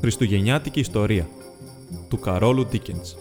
Χριστουγεννιάτικη ιστορία του Καρόλου Ντίκενς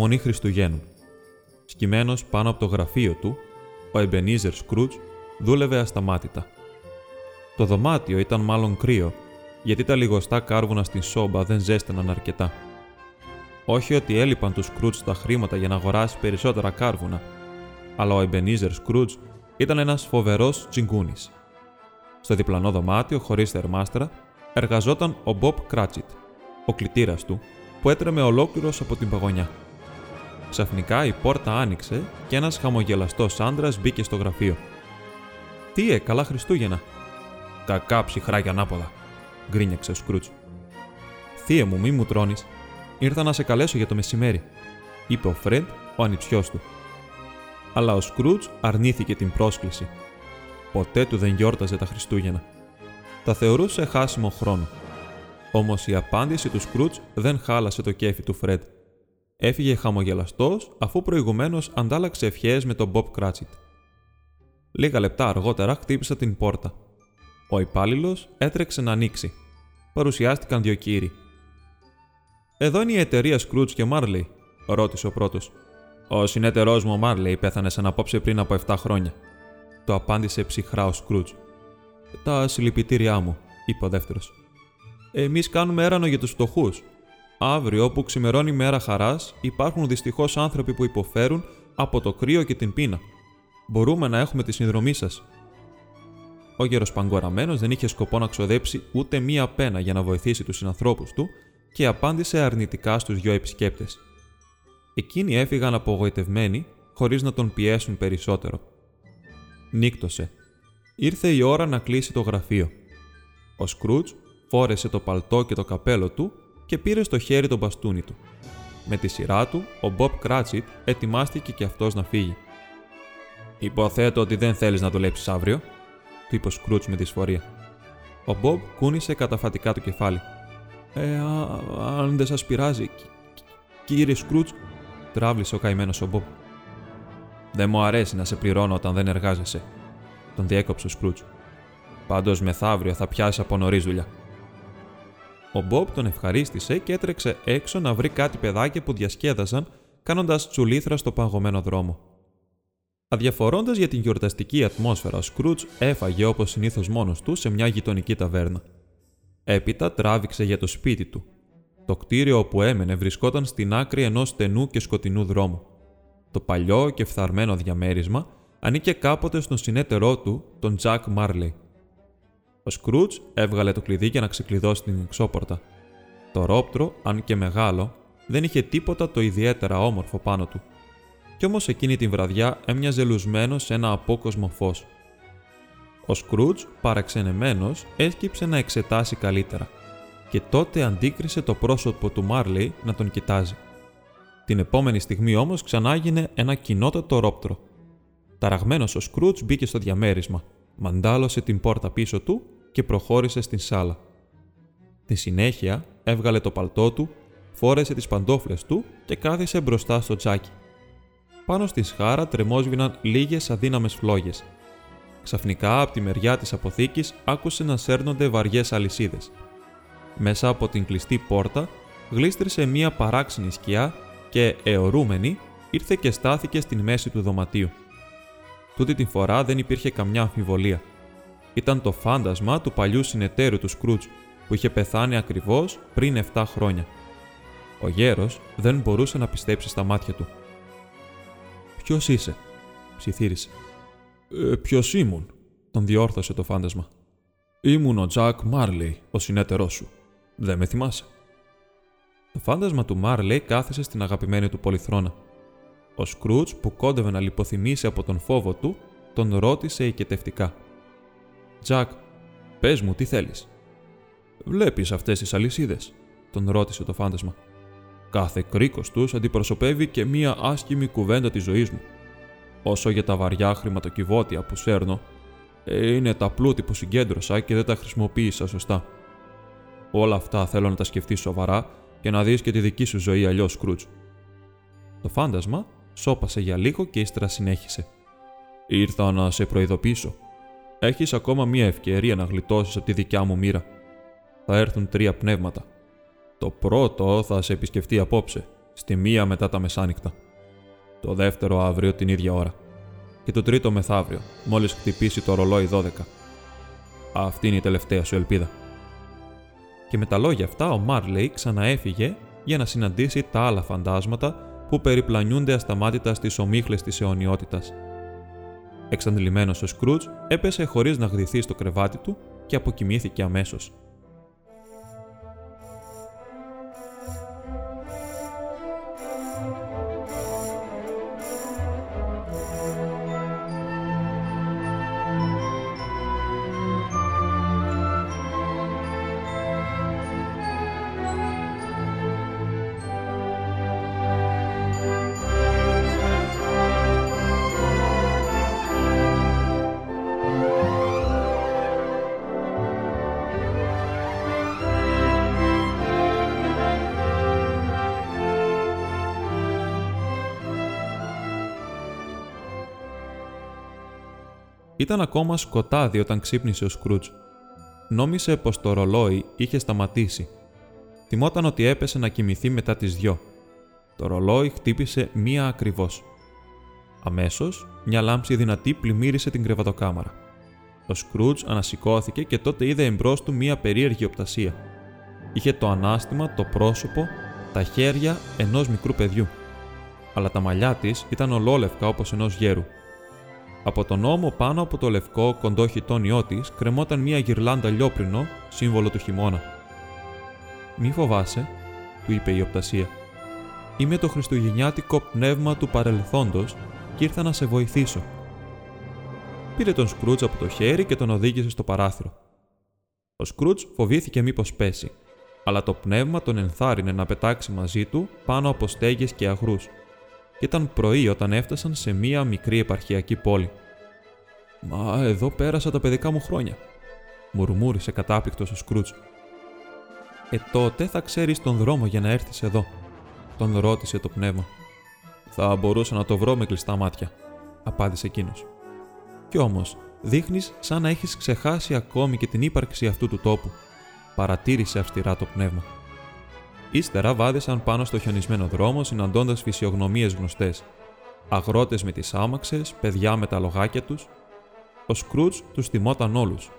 Παραμονή Χριστουγέννων. Σκυμμένο πάνω από το γραφείο του, ο Εμπενίζερ Σκρούτζ δούλευε ασταμάτητα. Το δωμάτιο ήταν μάλλον κρύο, γιατί τα λιγοστά κάρβουνα στην σόμπα δεν ζέσταναν αρκετά. Όχι ότι έλειπαν του Σκρούτζ τα χρήματα για να αγοράσει περισσότερα κάρβουνα, αλλά ο Εμπενίζερ Σκρούτζ ήταν ένας φοβερός τσιγκούνης. Στο διπλανό δωμάτιο, χωρίς θερμάστρα, εργαζόταν ο Μπομπ Κράτσιτ, ο κλητήρας του, που έτρεμε ολόκληρος από την παγωνιά. Ξαφνικά η πόρτα άνοιξε και ένας χαμογελαστός άντρας μπήκε στο γραφείο. Τι ε, καλά Χριστούγεννα. Κακά ψυχρά για ανάποδα, γκρίνιαξε ο Σκρούτς. Θεία μου, μη μου τρώνεις. Ήρθα να σε καλέσω για το μεσημέρι, είπε ο Φρεντ, ο ανιψιός του. Αλλά ο Σκρούτς αρνήθηκε την πρόσκληση. Ποτέ του δεν γιόρταζε τα Χριστούγεννα. Τα θεωρούσε χάσιμο χρόνου. Όμως η απάντηση του Σκρούτς δεν χάλασε το κέφι του Φρεντ. Έφυγε χαμογελαστός αφού προηγουμένως αντάλλαξε ευχές με τον Μπομπ Κράτσιτ. Λίγα λεπτά αργότερα χτύπησαν την πόρτα. Ο υπάλληλος έτρεξε να ανοίξει. Παρουσιάστηκαν δύο κύριοι. Εδώ είναι η εταιρεία Σκρούτ και Μάρλεϊ, ρώτησε ο πρώτος. Ο συνέταιρός μου ο Μάρλεϊ πέθανε σαν απόψε πριν από 7 χρόνια. Το απάντησε ψυχρά ο Σκρούτ. Τα συλληπιτήριά μου, είπε ο δεύτερος. Εμείς κάνουμε έρανο για τους φτωχούς, Αύριο, όπου ξημερώνει η μέρα χαράς, υπάρχουν δυστυχώς άνθρωποι που υποφέρουν από το κρύο και την πείνα. Μπορούμε να έχουμε τη συνδρομή σας. Ο γεροσπαγκοραμένο δεν είχε σκοπό να ξοδέψει ούτε μία πένα για να βοηθήσει τους συνανθρώπους του και απάντησε αρνητικά στους δυο επισκέπτες. Εκείνοι έφυγαν απογοητευμένοι, χωρίς να τον πιέσουν περισσότερο. Νύκτωσε. Ήρθε η ώρα να κλείσει το γραφείο. Ο Σκρούτζ φόρεσε το παλτό και το καπέλο του και πήρε στο χέρι τον μπαστούνι του. Με τη σειρά του, ο Μπομπ Κράτσιτ ετοιμάστηκε και αυτός να φύγει. Υποθέτω ότι δεν θέλεις να δουλέψεις αύριο, του είπε ο Σκρούτς με δυσφορία. Ο Μπομπ κούνησε καταφατικά το κεφάλι. Ε, α, αν δεν σας πειράζει, κύριε Σκρούτς, τράβλησε ο καημένος ο Μπομπ. Δεν μου αρέσει να σε πληρώνω όταν δεν εργάζεσαι, τον διέκοψε ο Σκρούτς. Πάντως μεθαύριο θα πιάσεις από νωρίς δουλειά. Ο Μπομπ τον ευχαρίστησε και έτρεξε έξω να βρει κάτι παιδάκια που διασκέδαζαν, κάνοντας τσουλήθρα στο παγωμένο δρόμο. Αδιαφορώντας για την γιορταστική ατμόσφαιρα, ο Σκρούτς έφαγε όπως συνήθως μόνος του σε μια γειτονική ταβέρνα. Έπειτα τράβηξε για το σπίτι του. Το κτίριο όπου έμενε βρισκόταν στην άκρη ενός στενού και σκοτεινού δρόμου. Το παλιό και φθαρμένο διαμέρισμα ανήκε κάποτε στον συνέτερό του, τον Τζακ Μάρλεϊ. Ο Σκρούτζ έβγαλε το κλειδί για να ξεκλειδώσει την εξώπορτα. Το ρόπτρο, αν και μεγάλο, δεν είχε τίποτα το ιδιαίτερα όμορφο πάνω του. Κι όμως εκείνη την βραδιά έμοιαζε λουσμένος σε ένα απόκοσμο φως. Ο Σκρούτζ, παραξενεμένος, έσκυψε να εξετάσει καλύτερα. Και τότε αντίκρισε το πρόσωπο του Μάρλεϊ να τον κοιτάζει. Την επόμενη στιγμή όμως ξανά έγινε ένα κοινότατο ρόπτρο. Ταραγμένος ο Σκρούτζ μπήκε στο διαμέρισμα μαντάλωσε την πόρτα πίσω του και προχώρησε στην σάλα. Τη συνέχεια έβγαλε το παλτό του, φόρεσε τις παντόφλες του και κάθισε μπροστά στο τσάκι. Πάνω στη σχάρα τρεμόσβηναν λίγες αδύναμες φλόγες. Ξαφνικά από τη μεριά της αποθήκης άκουσε να σέρνονται βαριές αλυσίδες. Μέσα από την κλειστή πόρτα γλίστρησε μία παράξενη σκιά και, αιωρούμενη, ήρθε και στάθηκε στην μέση του δωματίου. Τούτη την φορά δεν υπήρχε καμιά αμφιβολία. Ήταν το φάντασμα του παλιού συνεταίρου του Σκρούτζ, που είχε πεθάνει ακριβώς πριν 7 χρόνια. Ο γέρος δεν μπορούσε να πιστέψει στα μάτια του. Ποιος είσαι, ψιθύρισε. Ε, Ποιος ήμουν, τον διόρθωσε το φάντασμα. Ήμουν ο Τζακ Μάρλεϊ, ο συνέταιρός σου. Δεν με θυμάσαι. Το φάντασμα του Μάρλεϊ κάθισε στην αγαπημένη του πολυθρόνα. Ο Σκρούτς, που κόντευε να λιποθυμήσει από τον φόβο του, τον ρώτησε ικετευτικά. Τζακ, πες μου, τι θέλεις. Βλέπεις αυτές τις αλυσίδες, τον ρώτησε το φάντασμα. Κάθε κρίκος τους αντιπροσωπεύει και μία άσχημη κουβέντα της ζωής μου. Όσο για τα βαριά χρηματοκιβώτια που σέρνω, ε, είναι τα πλούτη που συγκέντρωσα και δεν τα χρησιμοποίησα σωστά. Όλα αυτά θέλω να τα σκεφτείς σοβαρά και να δεις και τη δική σου ζωή αλλιώς, Σκρούτζ. Το φάντασμα σώπασε για λίγο και ύστερα συνέχισε. Ήρθα να σε προειδοποιήσω. Έχεις ακόμα μία ευκαιρία να γλιτώσεις από τη δικιά μου μοίρα. Θα έρθουν τρία πνεύματα. Το πρώτο θα σε επισκεφτεί απόψε, στη μία μετά τα μεσάνυχτα. Το δεύτερο αύριο την ίδια ώρα. Και το τρίτο μεθαύριο, μόλις χτυπήσει το ρολόι 12. Αυτή είναι η τελευταία σου ελπίδα. Και με τα λόγια αυτά ο Μάρλεϊ ξαναέφυγε για να συναντήσει τα άλλα φαντάσματα που περιπλανιούνται ασταμάτητα στις ομίχλες της αιωνιότητας. Εξαντλημένος ο Σκρούτζ έπεσε χωρίς να γδυθεί στο κρεβάτι του και αποκοιμήθηκε αμέσως. Ήταν ακόμα σκοτάδι όταν ξύπνησε ο Σκρούτζ. Νόμισε πως το ρολόι είχε σταματήσει. Θυμόταν ότι έπεσε να κοιμηθεί μετά τις δυο. Το ρολόι χτύπησε μία ακριβώς. Αμέσως, μια λάμψη δυνατή πλημμύρισε την κρεβατοκάμαρα. Ο Σκρούτζ ανασηκώθηκε και τότε είδε εμπρός του μία περίεργη οπτασία. Είχε το ανάστημα, το πρόσωπο, τα χέρια ενός μικρού παιδιού. Αλλά τα μαλλιά της ήταν ολόλευκα όπως ενός γέρου. Από τον ώμο πάνω από το λευκό κοντό χιτόνιό της κρεμόταν μια γυρλάντα λιόπρινο, σύμβολο του χειμώνα. Μη φοβάσαι, του είπε η οπτασία. Είμαι το χριστουγεννιάτικο πνεύμα του παρελθόντος και ήρθα να σε βοηθήσω. Πήρε τον Σκρούτζ από το χέρι και τον οδήγησε στο παράθυρο. Ο Σκρούτζ φοβήθηκε μήπως πέσει, αλλά το πνεύμα τον ενθάρρυνε να πετάξει μαζί του πάνω από στέγες και αγρούς και ήταν πρωί όταν έφτασαν σε μία μικρή επαρχιακή πόλη. Μα εδώ πέρασα τα παιδικά μου χρόνια, μουρμούρισε κατάπληκτος ο Σκρούτζ. Ε, τότε θα ξέρεις τον δρόμο για να έρθεις εδώ, τον ρώτησε το πνεύμα. Θα μπορούσα να το βρω με κλειστά μάτια, απάντησε εκείνος. Κι όμως, δείχνεις σαν να έχεις ξεχάσει ακόμη και την ύπαρξη αυτού του τόπου, παρατήρησε αυστηρά το πνεύμα. Ύστερα βάδισαν πάνω στο χιονισμένο δρόμο συναντώντας φυσιογνωμίες γνωστές. Αγρότες με τις άμαξες, παιδιά με τα λογάκια τους. Ο Σκρούτζ τους θυμόταν όλους.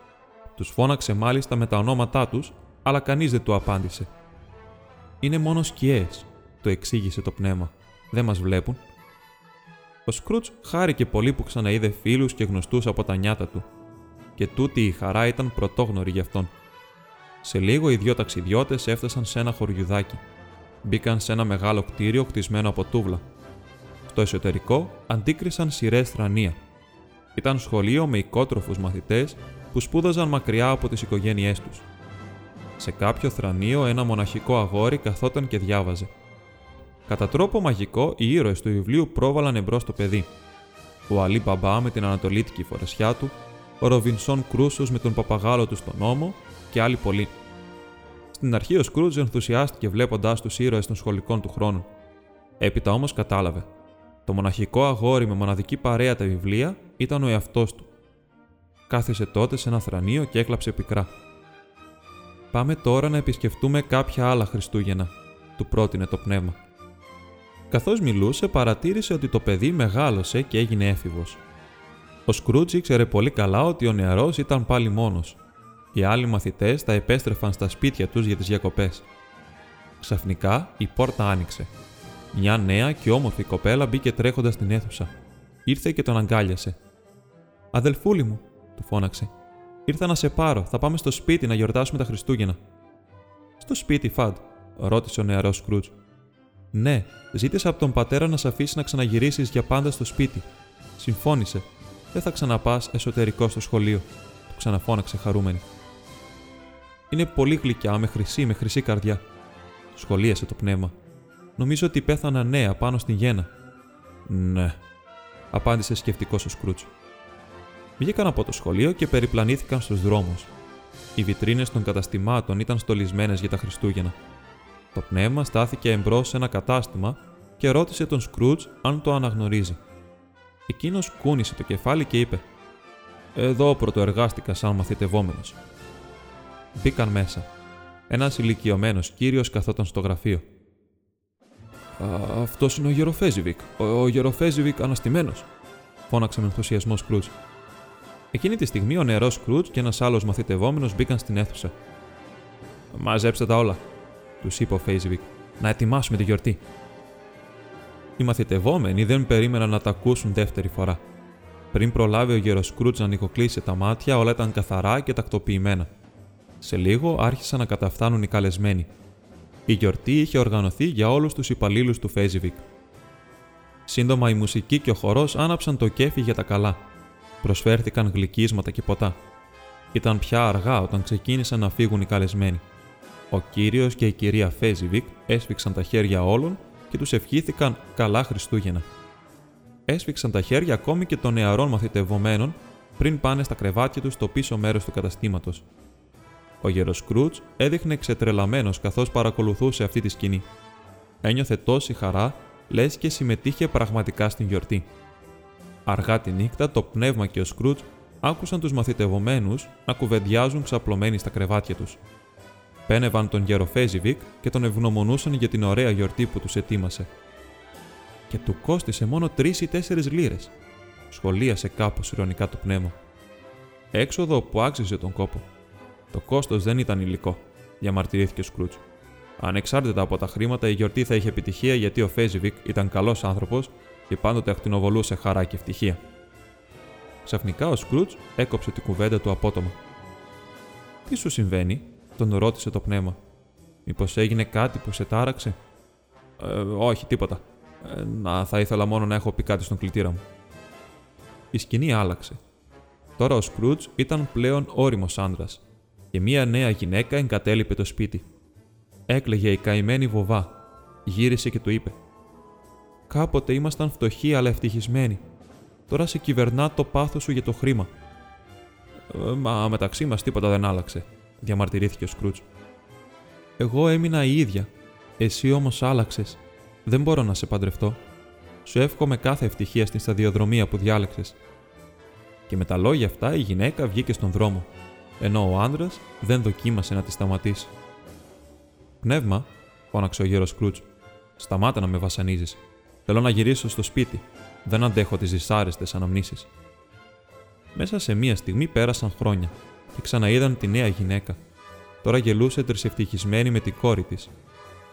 Τους φώναξε μάλιστα με τα ονόματά τους, αλλά κανείς δεν του απάντησε. Είναι μόνο σκιές, το εξήγησε το πνεύμα. Δεν μας βλέπουν. Ο Σκρούτζ χάρηκε πολύ που ξαναείδε φίλους και γνωστούς από τα νιάτα του. Και τούτη η χαρά ήταν πρωτόγνωρη για αυτόν. Σε λίγο οι δύο ταξιδιώτες έφτασαν σε ένα χωριουδάκι. Μπήκαν σε ένα μεγάλο κτίριο χτισμένο από τούβλα. Στο εσωτερικό αντίκρισαν σειρές θρανία. Ήταν σχολείο με οικότροφους μαθητές που σπούδαζαν μακριά από τις οικογένειές τους. Σε κάποιο θρανίο ένα μοναχικό αγόρι καθόταν και διάβαζε. Κατά τρόπο μαγικό, οι ήρωες του βιβλίου πρόβαλαν εμπρός το παιδί. Ο Αλή Μπαμπά με την ανατολίτικη φορεσιά του, ο Ροβινσόν Κρούσος με τον παπαγάλο του στον ώμο και άλλοι πολλοί. Στην αρχή ο Σκρούτζ ενθουσιάστηκε βλέποντάς τους ήρωες των σχολικών του χρόνου. Έπειτα όμως κατάλαβε. Το μοναχικό αγόρι με μοναδική παρέα τα βιβλία ήταν ο εαυτός του. Κάθισε τότε σε ένα θρανίο και έκλαψε πικρά. Πάμε τώρα να επισκεφτούμε κάποια άλλα Χριστούγεννα, του πρότεινε το πνεύμα. Καθώς μιλούσε, παρατήρησε ότι το παιδί μεγάλωσε και έγινε έφηβος. Ο Σκρούτζ ήξερε πολύ καλά ότι ο νεαρός ήταν πάλι μόνος οι άλλοι μαθητές τα επέστρεφαν στα σπίτια τους για τις διακοπές. Ξαφνικά η πόρτα άνοιξε. Μια νέα και όμορφη κοπέλα μπήκε τρέχοντας στην αίθουσα. Ήρθε και τον αγκάλιασε. Αδελφούλη μου, του φώναξε. Ήρθα να σε πάρω, θα πάμε στο σπίτι να γιορτάσουμε τα Χριστούγεννα. Στο σπίτι, Φαντ, ρώτησε ο νεαρός Σκρούτζ. Ναι, ζήτησα από τον πατέρα να σε αφήσει να ξαναγυρίσεις για πάντα στο σπίτι. Συμφώνησε. δεν θα ξαναπάς εσωτερικό στο σχολείο, του ξαναφώναξε χαρούμενη. Είναι πολύ γλυκιά, με χρυσή, με χρυσή καρδιά. Σχολίασε το πνεύμα. Νομίζω ότι πέθανα νέα πάνω στην γέννα. Ναι, απάντησε σκεφτικός ο Σκρούτς. Βγήκαν από το σχολείο και περιπλανήθηκαν στους δρόμους. Οι βιτρίνες των καταστημάτων ήταν στολισμένες για τα Χριστούγεννα. Το πνεύμα στάθηκε εμπρός σε ένα κατάστημα και ρώτησε τον Σκρούτζ αν το αναγνωρίζει. Εκείνος κούνησε το κεφάλι και είπε: Εδώ πρωτοεργάστηκα σαν μαθητευόμενος. Μπήκαν μέσα. Ένας ηλικιωμένος κύριος καθόταν στο γραφείο. Αυτός είναι ο Γεροφέζιβικ. Ο, ο Γεροφέζιβικ αναστημένος, φώναξε με ενθουσιασμό Σκρούτζ. Εκείνη τη στιγμή ο νεαρός Σκρούτζ και ένας άλλος μαθητευόμενος μπήκαν στην αίθουσα. Μαζέψτε τα όλα, τους είπε ο Φέιζιβικ, να ετοιμάσουμε τη γιορτή. Οι μαθητευόμενοι δεν περίμεναν να τα ακούσουν δεύτερη φορά. Πριν προλάβει ο γέρο Σκρούτζ να ανοιγοκλείσει τα μάτια, όλα ήταν καθαρά και τακτοποιημένα. Σε λίγο άρχισαν να καταφθάνουν οι καλεσμένοι. Η γιορτή είχε οργανωθεί για όλους τους υπαλλήλους του Φέιζιβικ. Σύντομα η μουσική και ο χορός άναψαν το κέφι για τα καλά. Προσφέρθηκαν γλυκίσματα και ποτά. Ήταν πια αργά όταν ξεκίνησαν να φύγουν οι καλεσμένοι. Ο κύριος και η κυρία Φέζιβικ έσφιξαν τα χέρια όλων και τους ευχήθηκαν καλά Χριστούγεννα. Έσφιξαν τα χέρια ακόμη και των νεαρών μαθητευομένων πριν πάνε στα κρεβάτια τους στο πίσω μέρος του καταστήματος. Ο γέρος Σκρούτς έδειχνε ξετρελαμένο καθώς παρακολουθούσε αυτή τη σκηνή. Ένιωθε τόση χαρά, λες και συμμετείχε πραγματικά στην γιορτή. Αργά τη νύχτα, το πνεύμα και ο Σκρούτς άκουσαν τους μαθητευομένους να κουβεντιάζουν ξαπλωμένοι στα κρεβάτια τους. Πένευαν τον γέρο Φέζιβικ και τον ευγνωμονούσαν για την ωραία γιορτή που τους ετοίμασε. Και του κόστησε μόνο τρεις ή τέσσερις λίρες, σχολίασε κάπως ηρωνικά το πνεύμα. Έξοδο που άξιζε τον κόπο. Το κόστος δεν ήταν υλικό, διαμαρτυρήθηκε ο Σκρούτ. Ανεξάρτητα από τα χρήματα, η γιορτή θα είχε επιτυχία γιατί ο Φέζιβικ ήταν καλός άνθρωπος και πάντοτε ακτινοβολούσε χαρά και ευτυχία. Ξαφνικά ο Σκρούτ έκοψε την κουβέντα του απότομα. Τι σου συμβαίνει, τον ρώτησε το πνεύμα. Μήπως έγινε κάτι που σε τάραξε; Ε, όχι, τίποτα. Ε, να, θα ήθελα μόνο να έχω πει κάτι στον κλητήρα μου. Η σκηνή άλλαξε. Τώρα ο Σκρούτ ήταν πλέον όριμος άντρας και μία νέα γυναίκα εγκατέλειπε το σπίτι. Έκλεγε η καημένη βοβά. Γύρισε και του είπε: Κάποτε ήμασταν φτωχοί αλλά ευτυχισμένοι. Τώρα σε κυβερνά το πάθος σου για το χρήμα. Ε, μα μεταξύ μας τίποτα δεν άλλαξε, διαμαρτυρήθηκε ο Σκρούτς. Εγώ έμεινα η ίδια. Εσύ όμως άλλαξες. Δεν μπορώ να σε παντρευτώ. Σου εύχομαι κάθε ευτυχία στην σταδιοδρομία που διάλεξες. Και με τα λόγια αυτά η γυναίκα βγήκε στον δρόμο, ενώ ο άντρας δεν δοκίμασε να τη σταματήσει. Πνεύμα, φώναξε ο γέρος Σκρούτ, σταμάτα να με βασανίζεις. Θέλω να γυρίσω στο σπίτι. Δεν αντέχω τις δυσάρεστες αναμνήσεις. Μέσα σε μία στιγμή πέρασαν χρόνια και ξαναείδαν τη νέα γυναίκα. Τώρα γελούσε τρισευτυχισμένη με την κόρη της.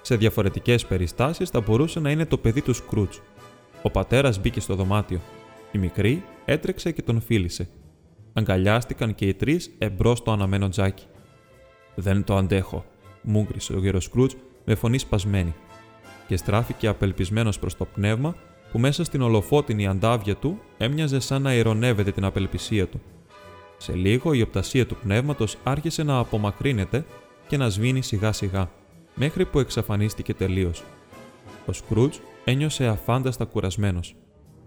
Σε διαφορετικές περιστάσεις θα μπορούσε να είναι το παιδί τους Σκρούτ. Ο πατέρας μπήκε στο δωμάτιο. Η μικρή έτρεξε και τον φίλησε. Αγκαλιάστηκαν και οι τρεις εμπρός στο αναμένο τζάκι. Δεν το αντέχω, μούγκρισε ο γέρος Σκρούτς με φωνή σπασμένη. Και στράφηκε απελπισμένος προς το πνεύμα που μέσα στην ολοφότινη αντάβια του έμοιαζε σαν να ηρωνεύεται την απελπισία του. Σε λίγο η οπτασία του πνεύματος άρχισε να απομακρύνεται και να σβήνει σιγά σιγά, μέχρι που εξαφανίστηκε τελείως. Ο Σκρούτζ ένιωσε αφάνταστα κουρασμένος.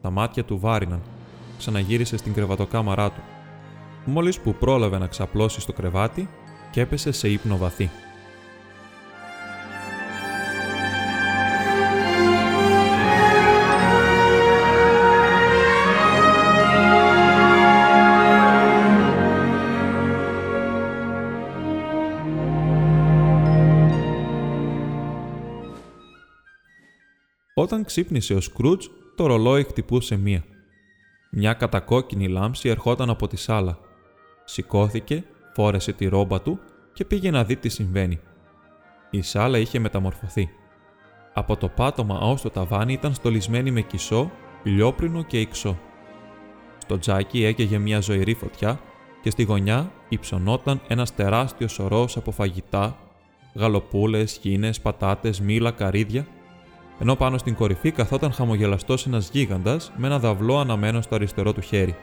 Τα μάτια του βάριναν. Ξαναγύρισε στην κρεβατοκάμαρά του. Μόλις που πρόλαβε να ξαπλώσει στο κρεβάτι και έπεσε σε ύπνο βαθύ. Όταν ξύπνησε ο Σκρούτζ, το ρολόι χτυπούσε μία. Μια κατακόκκινη λάμψη ερχόταν από τη σάλα. Σηκώθηκε, φόρεσε τη ρόμπα του και πήγε να δει τι συμβαίνει. Η σάλα είχε μεταμορφωθεί. Από το πάτωμα ως το ταβάνι ήταν στολισμένη με κισό, λιόπρινο και υξό. Στο τζάκι έκαιγε μια ζωηρή φωτιά και στη γωνιά υψωνόταν ένας τεράστιος σωρός από φαγητά, γαλοπούλες, χίνες, πατάτες, μήλα, καρύδια ενώ πάνω στην κορυφή καθόταν χαμογελαστός ένας γίγαντας με ένα δαυλό αναμένο στο αριστερό του χέρι.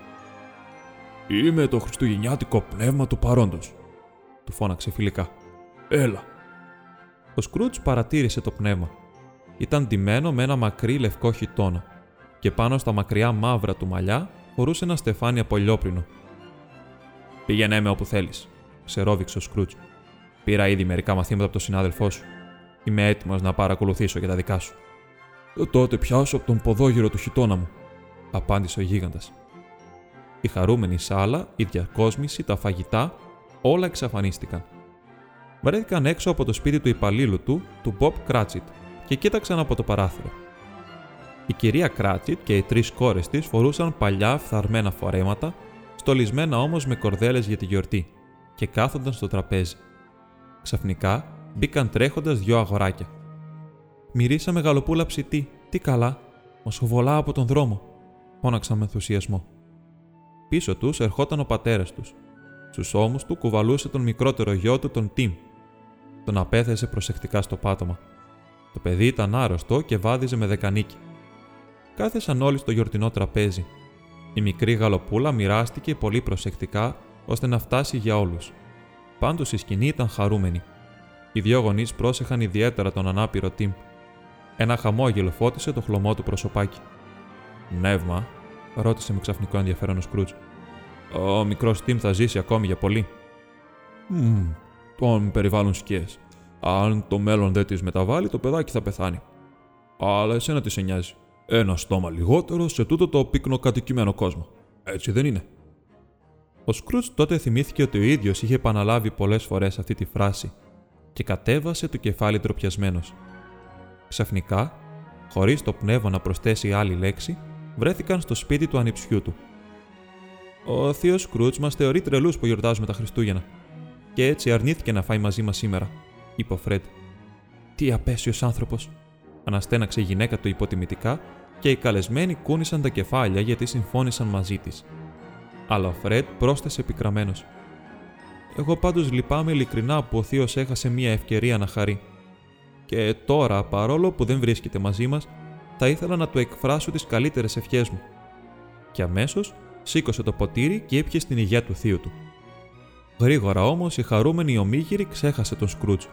Είμαι το χριστουγεννιάτικο πνεύμα του παρόντος, του φώναξε φιλικά. Έλα. Ο Σκρούτς παρατήρησε το πνεύμα. Ήταν ντυμένο με ένα μακρύ λευκό χιτόνα και πάνω στα μακριά μαύρα του μαλλιά φορούσε ένα στεφάνι από λιόπρινο. Πήγαινε με όπου θέλεις, ξερόβηξε ο Σκρούτς. Πήρα ήδη μερικά μαθήματα από τον συνάδελφό σου. Είμαι έτοιμος να παρακολουθήσω για τα δικά σου. «Ε, τότε πιάσω από τον ποδόγυρο του χιτόνα μου, απάντησε ο γίγαντας. Η χαρούμενη σάλα, η διακόσμηση, τα φαγητά, όλα εξαφανίστηκαν. Βρέθηκαν έξω από το σπίτι του υπαλλήλου του, του Bob Cratchit, και κοίταξαν από το παράθυρο. Η κυρία Κράτσιτ και οι τρεις κόρες της φορούσαν παλιά φθαρμένα φορέματα, στολισμένα όμως με κορδέλες για τη γιορτή, και κάθονταν στο τραπέζι. Ξαφνικά μπήκαν τρέχοντας δυο αγοράκια. Μυρίσαμε γαλοπούλα ψητή, τι καλά, μας από τον δρόμο, φώναξαν με ενθουσιασμό. Πίσω τους ερχόταν ο πατέρας τους. Στους ώμους του κουβαλούσε τον μικρότερο γιο του, τον Τιμ. Τον απέθεσε προσεκτικά στο πάτωμα. Το παιδί ήταν άρρωστο και βάδιζε με δεκανίκι. Κάθεσαν όλοι στο γιορτινό τραπέζι. Η μικρή γαλοπούλα μοιράστηκε πολύ προσεκτικά ώστε να φτάσει για όλους. Πάντως η σκηνή ήταν χαρούμενη. Οι δύο γονείς πρόσεχαν ιδιαίτερα τον ανάπηρο Τιμ. Ένα χαμόγελο φώτισε το χλωμό του προσωπάκι. Νεύμα, ρώτησε με ξαφνικό ενδιαφέρον ο Σκρούτζ. Ο μικρός Τιμ θα ζήσει ακόμη για πολύ. Μμμ, τον περιβάλλουν σκιές. Αν το μέλλον δεν της μεταβάλει, το παιδάκι θα πεθάνει. Αλλά εσένα τι σε νοιάζει. Ένα στόμα λιγότερο σε τούτο το πυκνοκατοικημένο κόσμο. Έτσι δεν είναι. Ο Σκρούτ τότε θυμήθηκε ότι ο ίδιος είχε επαναλάβει πολλές φορές αυτή τη φράση και κατέβασε το κεφάλι ντροπιασμένος. Ξαφνικά, χωρίς το πνεύμα να προσθέσει άλλη λέξη, βρέθηκαν στο σπίτι του ανιψιού του. Ο θείος Σκρούτ μας θεωρεί τρελούς που γιορτάζουμε τα Χριστούγεννα, και έτσι αρνήθηκε να φάει μαζί μας σήμερα, είπε ο Φρέντ. Τι απέσιος άνθρωπος, αναστέναξε η γυναίκα του υποτιμητικά και οι καλεσμένοι κούνησαν τα κεφάλια γιατί συμφώνησαν μαζί της. Αλλά ο Φρέντ πρόσθεσε πικραμένο. Εγώ πάντως λυπάμαι ειλικρινά που ο Θείος έχασε μία ευκαιρία να χαρεί. Και τώρα, παρόλο που δεν βρίσκεται μαζί μας, θα ήθελα να του εκφράσω τις καλύτερες ευχές μου. Και αμέσως σήκωσε το ποτήρι και έπιε στην υγεία του θείου του. Γρήγορα όμως η χαρούμενη ομίγυρη ξέχασε τον Σκρούτζ.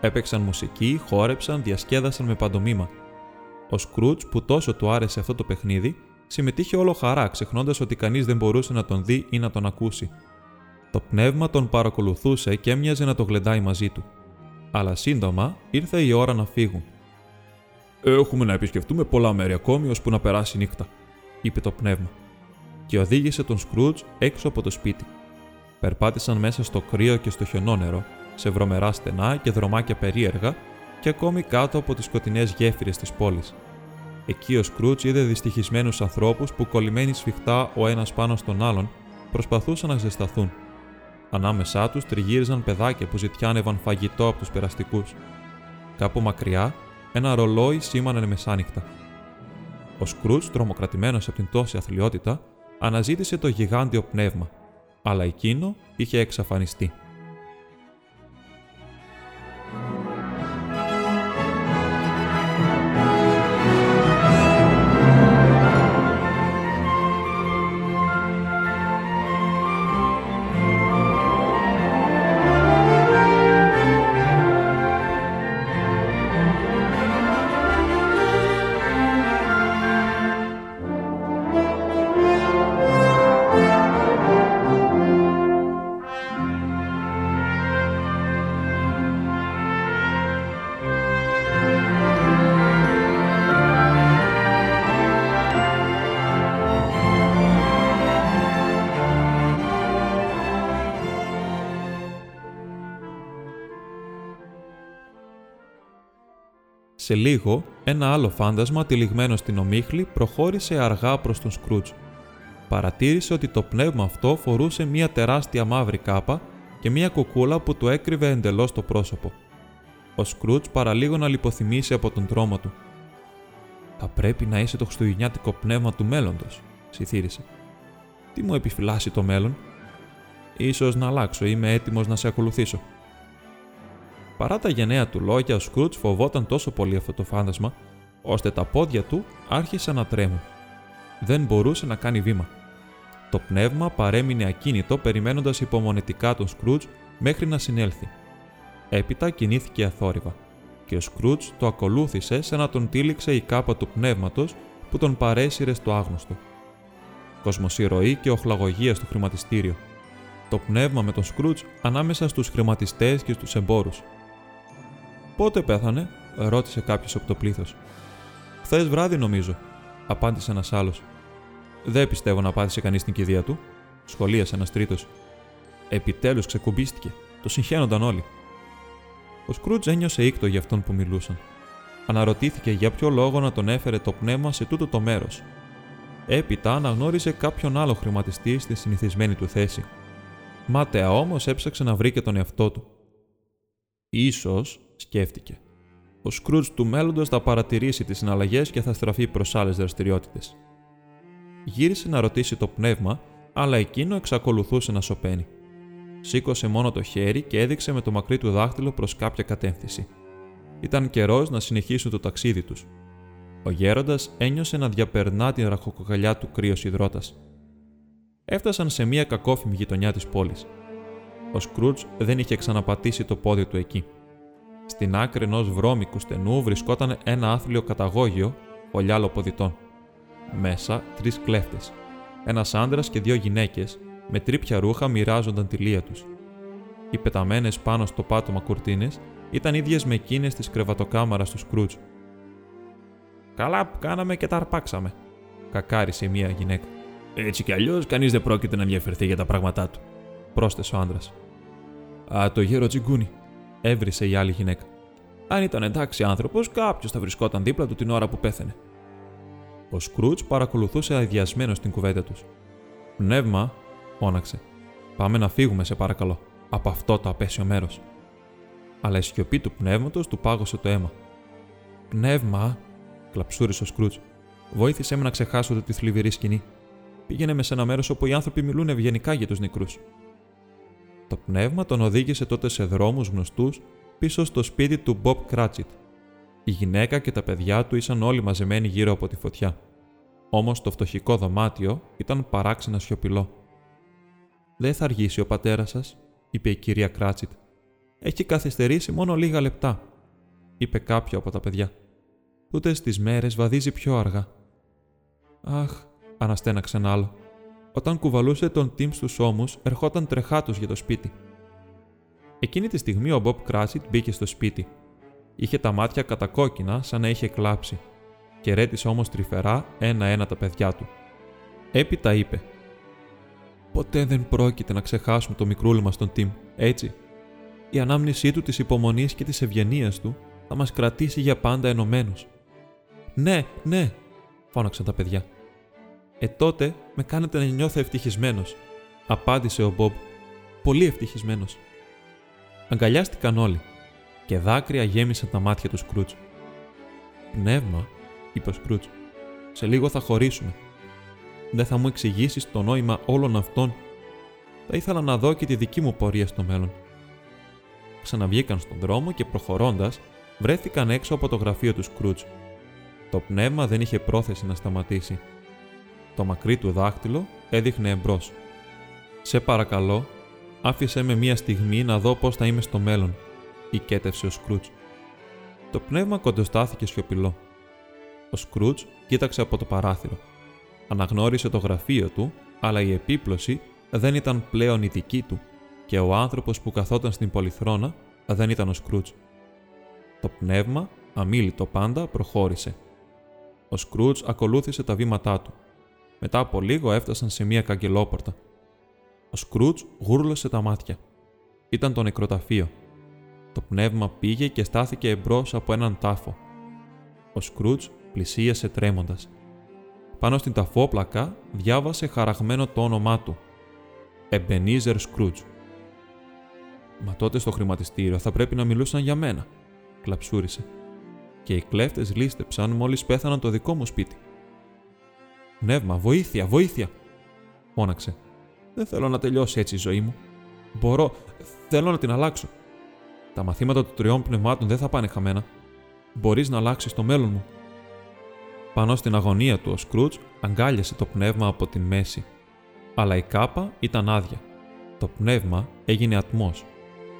Έπαιξαν μουσική, χόρεψαν, διασκέδασαν με παντομήμα. Ο Σκρούτζ, που τόσο του άρεσε αυτό το παιχνίδι, συμμετείχε όλο χαρά, ξεχνώντας ότι κανείς δεν μπορούσε να τον δει ή να τον ακούσει. Το πνεύμα τον παρακολουθούσε και έμοιαζε να το γλεντάει μαζί του. Αλλά σύντομα ήρθε η ώρα να φύγουν. Έχουμε να επισκεφτούμε πολλά μέρη ακόμη ώσπου να περάσει η νύχτα, είπε το πνεύμα. Και οδήγησε τον Σκρούτζ έξω από το σπίτι. Περπάτησαν μέσα στο κρύο και στο χιονόνερο, σε βρωμερά στενά και δρομάκια περίεργα και ακόμη κάτω από τις σκοτεινές γέφυρες της πόλης. Εκεί ο Σκρούτζ είδε δυστυχισμένους ανθρώπους που κολλημένοι σφιχτά ο ένας πάνω στον άλλον προσπαθούσαν να ζεσταθούν. Ανάμεσά τους τριγύριζαν παιδάκια που ζητιάνευαν φαγητό από τους περαστικούς. Κάπου μακριά, ένα ρολόι σήμανε μεσάνυχτα. Ο Σκρούτ, τρομοκρατημένος από την τόση αθλειότητα, αναζήτησε το γιγάντιο πνεύμα, αλλά εκείνο είχε εξαφανιστεί. Σε λίγο, ένα άλλο φάντασμα τυλιγμένο στην ομίχλη προχώρησε αργά προς τον Σκρούτζ. Παρατήρησε ότι το πνεύμα αυτό φορούσε μία τεράστια μαύρη κάπα και μία κουκούλα που του έκρυβε εντελώς το πρόσωπο. Ο Σκρούτζ παραλίγο να λιποθυμήσει από τον τρόμο του. «Θα πρέπει να είσαι το χριστουγεννιάτικο πνεύμα του μέλλοντος», συθύρισε. «Τι μου επιφυλάσσει το μέλλον» «Ίσως να αλλάξω, είμαι έτοιμος να σε ακολουθήσω», Παρά τα γενναία του λόγια, ο Σκρούτς φοβόταν τόσο πολύ αυτό το φάντασμα, ώστε τα πόδια του άρχισαν να τρέμουν. Δεν μπορούσε να κάνει βήμα. Το πνεύμα παρέμεινε ακίνητο περιμένοντας υπομονετικά τον Σκρούτζ μέχρι να συνέλθει. Έπειτα κινήθηκε αθόρυβα και ο Σκρούτζ το ακολούθησε σαν να τον τύλιξε η κάπα του πνεύματος που τον παρέσυρε στο άγνωστο. Κοσμοσυρωή και οχλαγωγίας στο χρηματιστήριο. Το πνεύμα με τον Σκρούτζ ανάμεσα στους χρηματιστές και στους εμπόρους. Πότε πέθανε, ρώτησε κάποιος από το πλήθος. Χθες βράδυ, νομίζω, απάντησε ένας άλλος. Δεν πιστεύω να πάθησε κανείς την κηδεία του, σχολίασε ένας τρίτος. Επιτέλους ξεκουμπίστηκε. Το συγχαίνονταν όλοι. Ο Σκρούτζ ένιωσε ήκτο για αυτόν που μιλούσαν. Αναρωτήθηκε για ποιο λόγο να τον έφερε το πνεύμα σε τούτο το μέρος. Έπειτα αναγνώρισε κάποιον άλλο χρηματιστή στη συνηθισμένη του θέση. Μάταια όμως έψαξε να βρει και τον εαυτό του. Ίσως, σκέφτηκε. Ο Σκρούτζ του μέλλοντος θα παρατηρήσει τις συναλλαγές και θα στραφεί προς άλλες δραστηριότητες. Γύρισε να ρωτήσει το πνεύμα, αλλά εκείνο εξακολουθούσε να σωπαίνει. Σήκωσε μόνο το χέρι και έδειξε με το μακρύ του δάχτυλο προς κάποια κατεύθυνση. Ήταν καιρός να συνεχίσουν το ταξίδι τους. Ο γέροντας ένιωσε να διαπερνά την ραχοκοκαλιά του κρύος υδρότας. Έφτασαν σε μια κακόφημη γειτονιά της πόλης. Ο Σκρούτζ δεν είχε ξαναπατήσει το πόδι του εκεί. Στην άκρη ενός βρώμικου στενού βρισκόταν ένα άθλιο καταγόγιο ολιά λοποδιτών. Μέσα τρεις κλέφτες. Ένας άντρας και δύο γυναίκες με τρίπια ρούχα μοιράζονταν τη λία τους. Οι πεταμένες πάνω στο πάτωμα κουρτίνες ήταν ίδιες με εκείνες της κρεβατοκάμαρας του Σκρούτζ. Καλά που κάναμε και τα αρπάξαμε, κακάρισε μία γυναίκα. Έτσι κι αλλιώς κανείς δεν πρόκειται να ενδιαφερθεί για τα πράγματά του, πρόσθεσε ο άντρας. Α, το γέρο τσιγκούνι, έβρισε η άλλη γυναίκα. Αν ήταν εντάξει άνθρωπος, κάποιος θα βρισκόταν δίπλα του την ώρα που πέθανε. Ο Σκρούτς παρακολουθούσε αειδιασμένο την κουβέντα τους. Πνεύμα, φώναξε. Πάμε να φύγουμε, σε παρακαλώ, από αυτό το απέσιο μέρος. Αλλά η σιωπή του πνεύματος του πάγωσε το αίμα. Πνεύμα, κλαψούρισε ο Σκρούτς. Βοήθησε με να ξεχάσω τη θλιβερή σκηνή. Πήγαινε μες σε ένα μέρος όπου οι άνθρωποι μιλούν ευγενικά για τους νεκρούς. Το πνεύμα τον οδήγησε τότε σε δρόμους γνωστούς πίσω στο σπίτι του Μπομπ Κράτσιτ. Η γυναίκα και τα παιδιά του ήσαν όλοι μαζεμένοι γύρω από τη φωτιά. Όμως το φτωχικό δωμάτιο ήταν παράξενα σιωπηλό. Δεν θα αργήσει ο πατέρας σας, είπε η κυρία Κράτσιτ. Έχει καθυστερήσει μόνο λίγα λεπτά, είπε κάποιο από τα παιδιά. Τούτε τι μέρες βαδίζει πιο αργά. Αχ, αναστέναξε ένα άλλο. Όταν κουβαλούσε τον Τιμς στους ώμους, ερχόταν τρεχάτος για το σπίτι. Εκείνη τη στιγμή ο Μπομπ Κράσιτ μπήκε στο σπίτι. Είχε τα μάτια κατακόκκινα σαν να είχε κλάψει. Και ρέτησε όμως τρυφερά ένα-ένα τα παιδιά του. Έπειτα είπε: Ποτέ δεν πρόκειται να ξεχάσουμε το μικρούλι μας τον Τιμ, έτσι; Η ανάμνησή του της υπομονής και της ευγενίας του θα μας κρατήσει για πάντα ενωμένους. Ναι, ναι, φώναξαν τα παιδιά. Ε, τότε με κάνετε να νιώθω ευτυχισμένος, απάντησε ο Μπομπ. Πολύ ευτυχισμένος. Αγκαλιάστηκαν όλοι και δάκρυα γέμισαν τα μάτια του Σκρούτζ. Πνεύμα, είπε ο Σκρούτζ, σε λίγο θα χωρίσουμε. Δεν θα μου εξηγήσεις το νόημα όλων αυτών. Θα ήθελα να δω και τη δική μου πορεία στο μέλλον. Ξαναβγήκαν στον δρόμο και προχωρώντας, βρέθηκαν έξω από το γραφείο του Σκρούτζ. Το πνεύμα δεν είχε πρόθεση να σταματήσει. Το μακρύ του δάχτυλο έδειχνε εμπρός. Σε παρακαλώ, άφησε με μία στιγμή να δω πώς θα είμαι στο μέλλον, οικέτευσε ο Σκρούτζ. Το πνεύμα κοντοστάθηκε σιωπηλό. Ο Σκρούτζ κοίταξε από το παράθυρο. Αναγνώρισε το γραφείο του, αλλά η επίπλωση δεν ήταν πλέον η δική του και ο άνθρωπος που καθόταν στην πολυθρόνα δεν ήταν ο Σκρούτζ. Το πνεύμα, αμήλυτο πάντα, προχώρησε. Ο Σκρούτζ ακολούθησε τα βήματά του. Μετά από λίγο έφτασαν σε μία καγκελόπορτα. Ο Σκρούτζ γούρλωσε τα μάτια. Ήταν το νεκροταφείο. Το πνεύμα πήγε και στάθηκε εμπρός από έναν τάφο. Ο Σκρούτζ πλησίασε τρέμοντας. Πάνω στην ταφόπλακα διάβασε χαραγμένο το όνομά του. Εμπενίζερ Σκρούτζ. Μα τότε στο χρηματιστήριο θα πρέπει να μιλούσαν για μένα, κλαψούρισε. Και οι κλέφτες λίστεψαν μόλις πέθαναν το δικό μου σπίτι. Πνεύμα, βοήθεια, βοήθεια! φώναξε. Δεν θέλω να τελειώσει έτσι η ζωή μου. Μπορώ, θέλω να την αλλάξω. Τα μαθήματα των τριών πνευμάτων δεν θα πάνε χαμένα. Μπορείς να αλλάξεις το μέλλον μου. Πάνω στην αγωνία του ο Σκρούτζ αγκάλιασε το πνεύμα από την μέση. Αλλά η κάπα ήταν άδεια. Το πνεύμα έγινε ατμός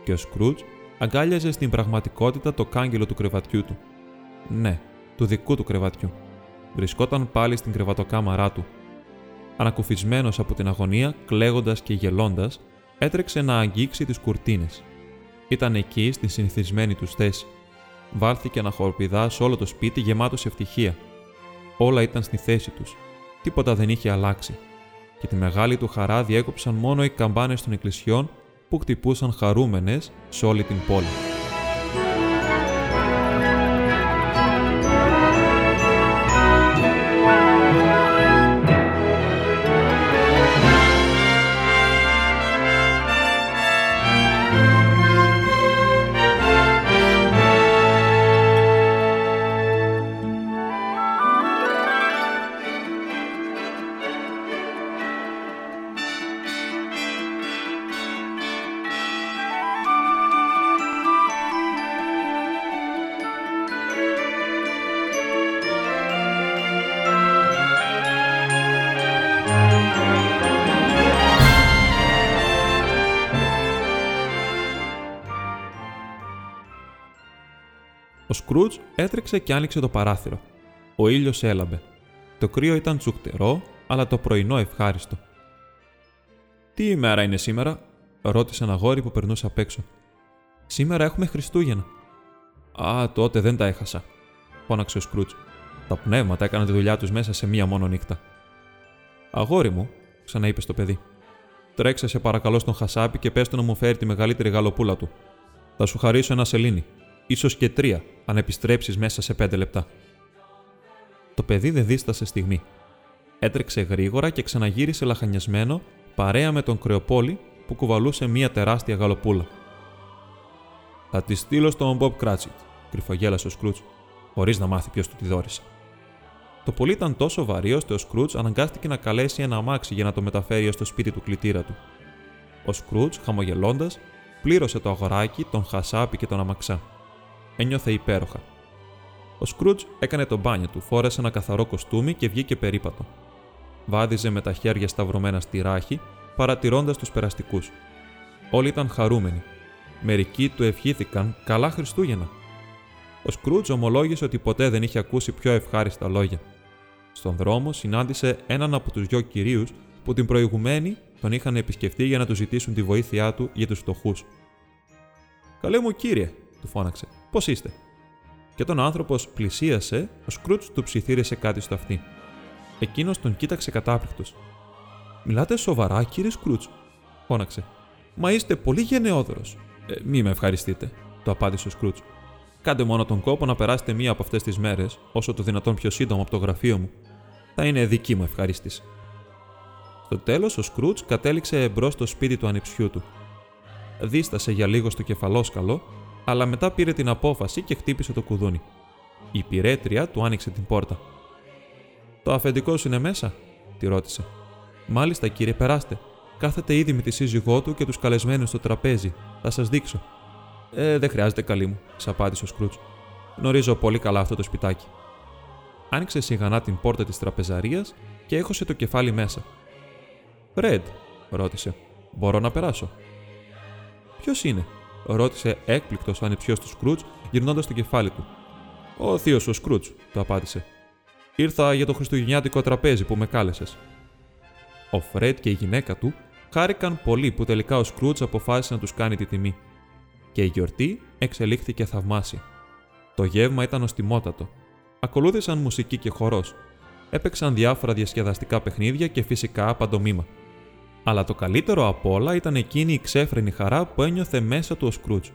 και ο Σκρούτζ αγκάλιαζε στην πραγματικότητα το κάγκελο του κρεβατιού του. Ναι, του δικού του κρεβατιού. Βρισκόταν πάλι στην κρεβατοκάμαρά του. Ανακουφισμένος από την αγωνία, κλαίγοντας και γελώντας, έτρεξε να αγγίξει τις κουρτίνες. Ήταν εκεί στην συνηθισμένη τους θέση. Βάλθηκε να χορπηδά σε όλο το σπίτι γεμάτος σε ευτυχία. Όλα ήταν στη θέση τους. Τίποτα δεν είχε αλλάξει. Και τη μεγάλη του χαρά διέκοψαν μόνο οι καμπάνες των εκκλησιών που χτυπούσαν χαρούμενες σε όλη την πόλη. Ο Σκρούτζ έτρεξε και άνοιξε το παράθυρο. Ο ήλιος έλαμπε. Το κρύο ήταν τσουκτερό, αλλά το πρωινό ευχάριστο. Τι ημέρα είναι σήμερα, ρώτησε ένα γόρι που περνούσε απ' έξω. Σήμερα έχουμε Χριστούγεννα. Α, τότε δεν τα έχασα, φώναξε ο Σκρούτζ. Τα πνεύματα έκαναν τη δουλειά τους μέσα σε μία μόνο νύχτα. Αγόρι μου, ξαναείπε στο παιδί. Τρέξε σε παρακαλώ στον Χασάπι και πες να μου φέρει τη μεγαλύτερη γαλοπούλα του. Θα σου χαρίσω ένα σελήνι, ίσως και τρία, αν επιστρέψεις μέσα σε πέντε λεπτά. Το παιδί δεν δίστασε στιγμή. Έτρεξε γρήγορα και ξαναγύρισε λαχανιασμένο παρέα με τον Κρεοπόλη που κουβαλούσε μία τεράστια γαλοπούλα. Θα τη στείλω στον Μπομπ Κράτσιτ, κρυφογέλασε ο Σκρούτς, χωρίς να μάθει ποιος του τη δόρισε. Το πολύ ήταν τόσο βαρύ ώστε ο Σκρούτς αναγκάστηκε να καλέσει ένα αμάξι για να το μεταφέρει ως το σπίτι του κλητήρα του. Ο Σκρούτς, χαμογελώντας, πλήρωσε το αγοράκι, τον χασάπι και τον αμαξά ένιωθε υπέροχα. Ο Σκρούτζ έκανε το μπάνιο του, φόρεσε ένα καθαρό κοστούμι και βγήκε περίπατο. Βάδιζε με τα χέρια σταυρωμένα στη ράχη, παρατηρώντας τους περαστικούς. Όλοι ήταν χαρούμενοι. Μερικοί του ευχήθηκαν καλά Χριστούγεννα. Ο Σκρούτζ ομολόγησε ότι ποτέ δεν είχε ακούσει πιο ευχάριστα λόγια. Στον δρόμο συνάντησε έναν από τους δυο κυρίους που την προηγουμένη τον είχαν επισκεφτεί για να του ζητήσουν τη βοήθειά του για τους φτωχούς. Καλέ μου κύριε, του φώναξε, Πώς είστε; Και όταν ο άνθρωπος πλησίασε, ο Σκρούτς του ψιθύρισε κάτι στο αυτί. Εκείνος τον κοίταξε κατάπληκτος. Μιλάτε σοβαρά, κύριε Σκρούτς, φώναξε. Μα είστε πολύ γενναιόδωρος. Ε, μη με ευχαριστείτε, το απάντησε ο Σκρούτς. Κάντε μόνο τον κόπο να περάσετε μία από αυτές τις μέρες, όσο το δυνατόν πιο σύντομα από το γραφείο μου. Θα είναι δική μου ευχαρίστηση. Στο τέλος, ο Σκρούτς κατέληξε μπρος στο σπίτι του ανιψιού του. Δίστασε για λίγο στο κεφαλόσκαλο αλλά μετά πήρε την απόφαση και χτύπησε το κουδούνι. Η υπηρέτρια του άνοιξε την πόρτα. Το αφεντικό σου είναι μέσα, τη ρώτησε. Μάλιστα, κύριε, περάστε. Κάθεται ήδη με τη σύζυγό του και τους καλεσμένους στο τραπέζι. Θα σας δείξω. Ε, δεν χρειάζεται, καλή μου, τη απάντησε ο Σκρούτς. Γνωρίζω πολύ καλά αυτό το σπιτάκι. Άνοιξε σιγανά την πόρτα της τραπεζαρίας και έχωσε το κεφάλι μέσα. Ρεντ, ρώτησε. Μπορώ να περάσω. Ποιος είναι, ρώτησε έκπληκτος ο ανεψιός του Σκρούτ, γυρνώντας το κεφάλι του. Ο θείος ο Σκρούτ, το απάντησε. Ήρθα για το χριστουγεννιάτικο τραπέζι που με κάλεσες. Ο Φρέντ και η γυναίκα του χάρηκαν πολύ που τελικά ο Σκρούτ αποφάσισε να τους κάνει τη τιμή. Και η γιορτή εξελίχθηκε θαυμάσια. Το γεύμα ήταν οστιμότατο. Ακολούθησαν μουσική και χορός. Έπαιξαν διάφορα διασκεδαστικά παιχνίδια και φυσικά παντομήμα. Αλλά το καλύτερο απ' όλα ήταν εκείνη η ξέφρενη χαρά που ένιωθε μέσα του ο Σκρούτζ.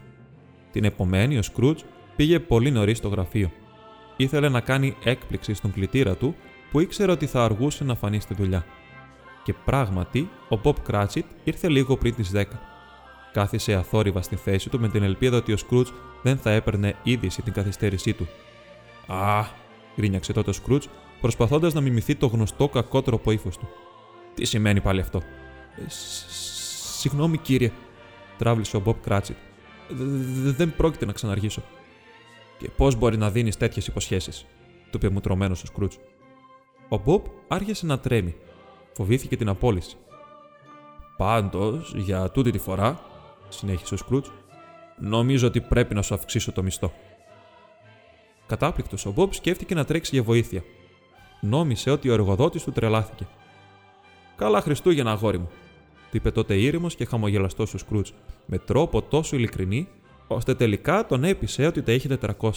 Την επομένη ο Σκρούτζ πήγε πολύ νωρίς στο γραφείο. Ήθελε να κάνει έκπληξη στον κλητήρα του που ήξερε ότι θα αργούσε να φανεί στη δουλειά. Και πράγματι, ο Μπομπ Κράτσιτ ήρθε λίγο πριν τις 10. Κάθισε αθόρυβα στη θέση του με την ελπίδα ότι ο Σκρούτζ δεν θα έπαιρνε είδηση την καθυστέρησή του. Α, γκρίνιαξε τότε ο Σκρούτζ, προσπαθώντας να μιμηθεί το γνωστό κακότροπο ύφος του. Τι σημαίνει πάλι αυτό, Συγγνώμη, κύριε, τράβλησε ο Μπομπ Κράτσιτ. Δεν πρόκειται να ξαναργήσω. Και πώς μπορεί να δίνεις τέτοιες υποσχέσεις, του είπε μουτρωμένος ο Σκρούτς. Ο Μπομπ άρχισε να τρέμει. Φοβήθηκε την απόλυση. Πάντως, για τούτη τη φορά, συνέχισε ο Σκρούτς, νομίζω ότι πρέπει να σου αυξήσω το μισθό. Κατάπληκτος, ο Μπομπ σκέφτηκε να τρέξει για βοήθεια. Νόμισε ότι ο εργοδότης του τρελάθηκε. Καλά Χριστούγεννα, αγόρι μου, του είπε τότε ήρεμος και χαμογελαστός ο Σκρούτς, με τρόπο τόσο ειλικρινή, ώστε τελικά τον έπεισε ότι τα είχε 400.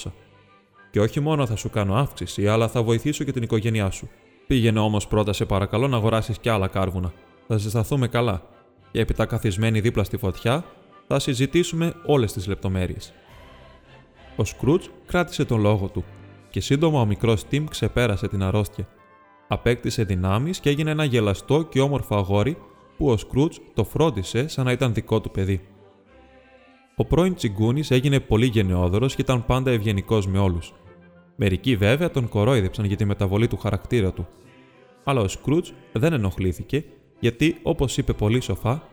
Και όχι μόνο θα σου κάνω αύξηση, αλλά θα βοηθήσω και την οικογένειά σου. Πήγαινε όμως πρώτα, σε παρακαλώ, να αγοράσεις κι άλλα κάρβουνα. Θα ζεσταθούμε καλά. Και έπειτα καθισμένοι δίπλα στη φωτιά, θα συζητήσουμε όλες τις λεπτομέρειες. Ο Σκρούτς κράτησε τον λόγο του και σύντομα ο μικρός Τιμ ξεπέρασε την αρρώστια. Απέκτησε δυνάμεις και έγινε ένα γελαστό και όμορφο αγόρι που ο Σκρούτς το φρόντισε σαν να ήταν δικό του παιδί. Ο πρώην Τσιγκούνης έγινε πολύ γενναιόδωρος και ήταν πάντα ευγενικός με όλους. Μερικοί βέβαια τον κορόιδεψαν για τη μεταβολή του χαρακτήρα του. Αλλά ο Σκρούτς δεν ενοχλήθηκε γιατί, όπως είπε πολύ σοφά,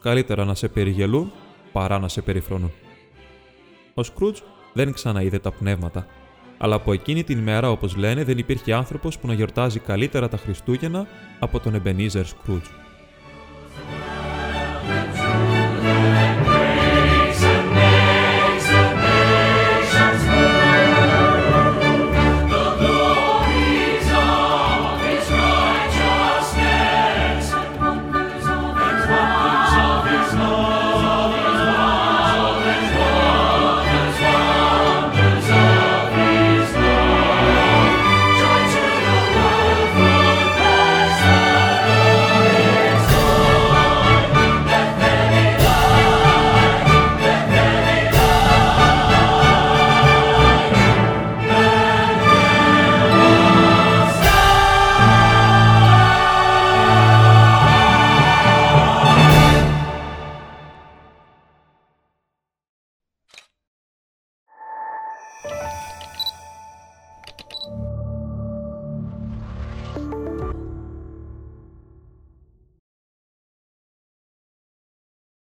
καλύτερα να σε περιγελούν παρά να σε περιφρονούν. Ο Σκρούτς δεν ξαναείδε τα πνεύματα, αλλά από εκείνη την ημέρα, όπως λένε, δεν υπήρχε άνθρωπος που να γιορτάζει καλύτερα τα Χριστούγεννα από τον Εμπενίζερ Σκρούτ. Thank you.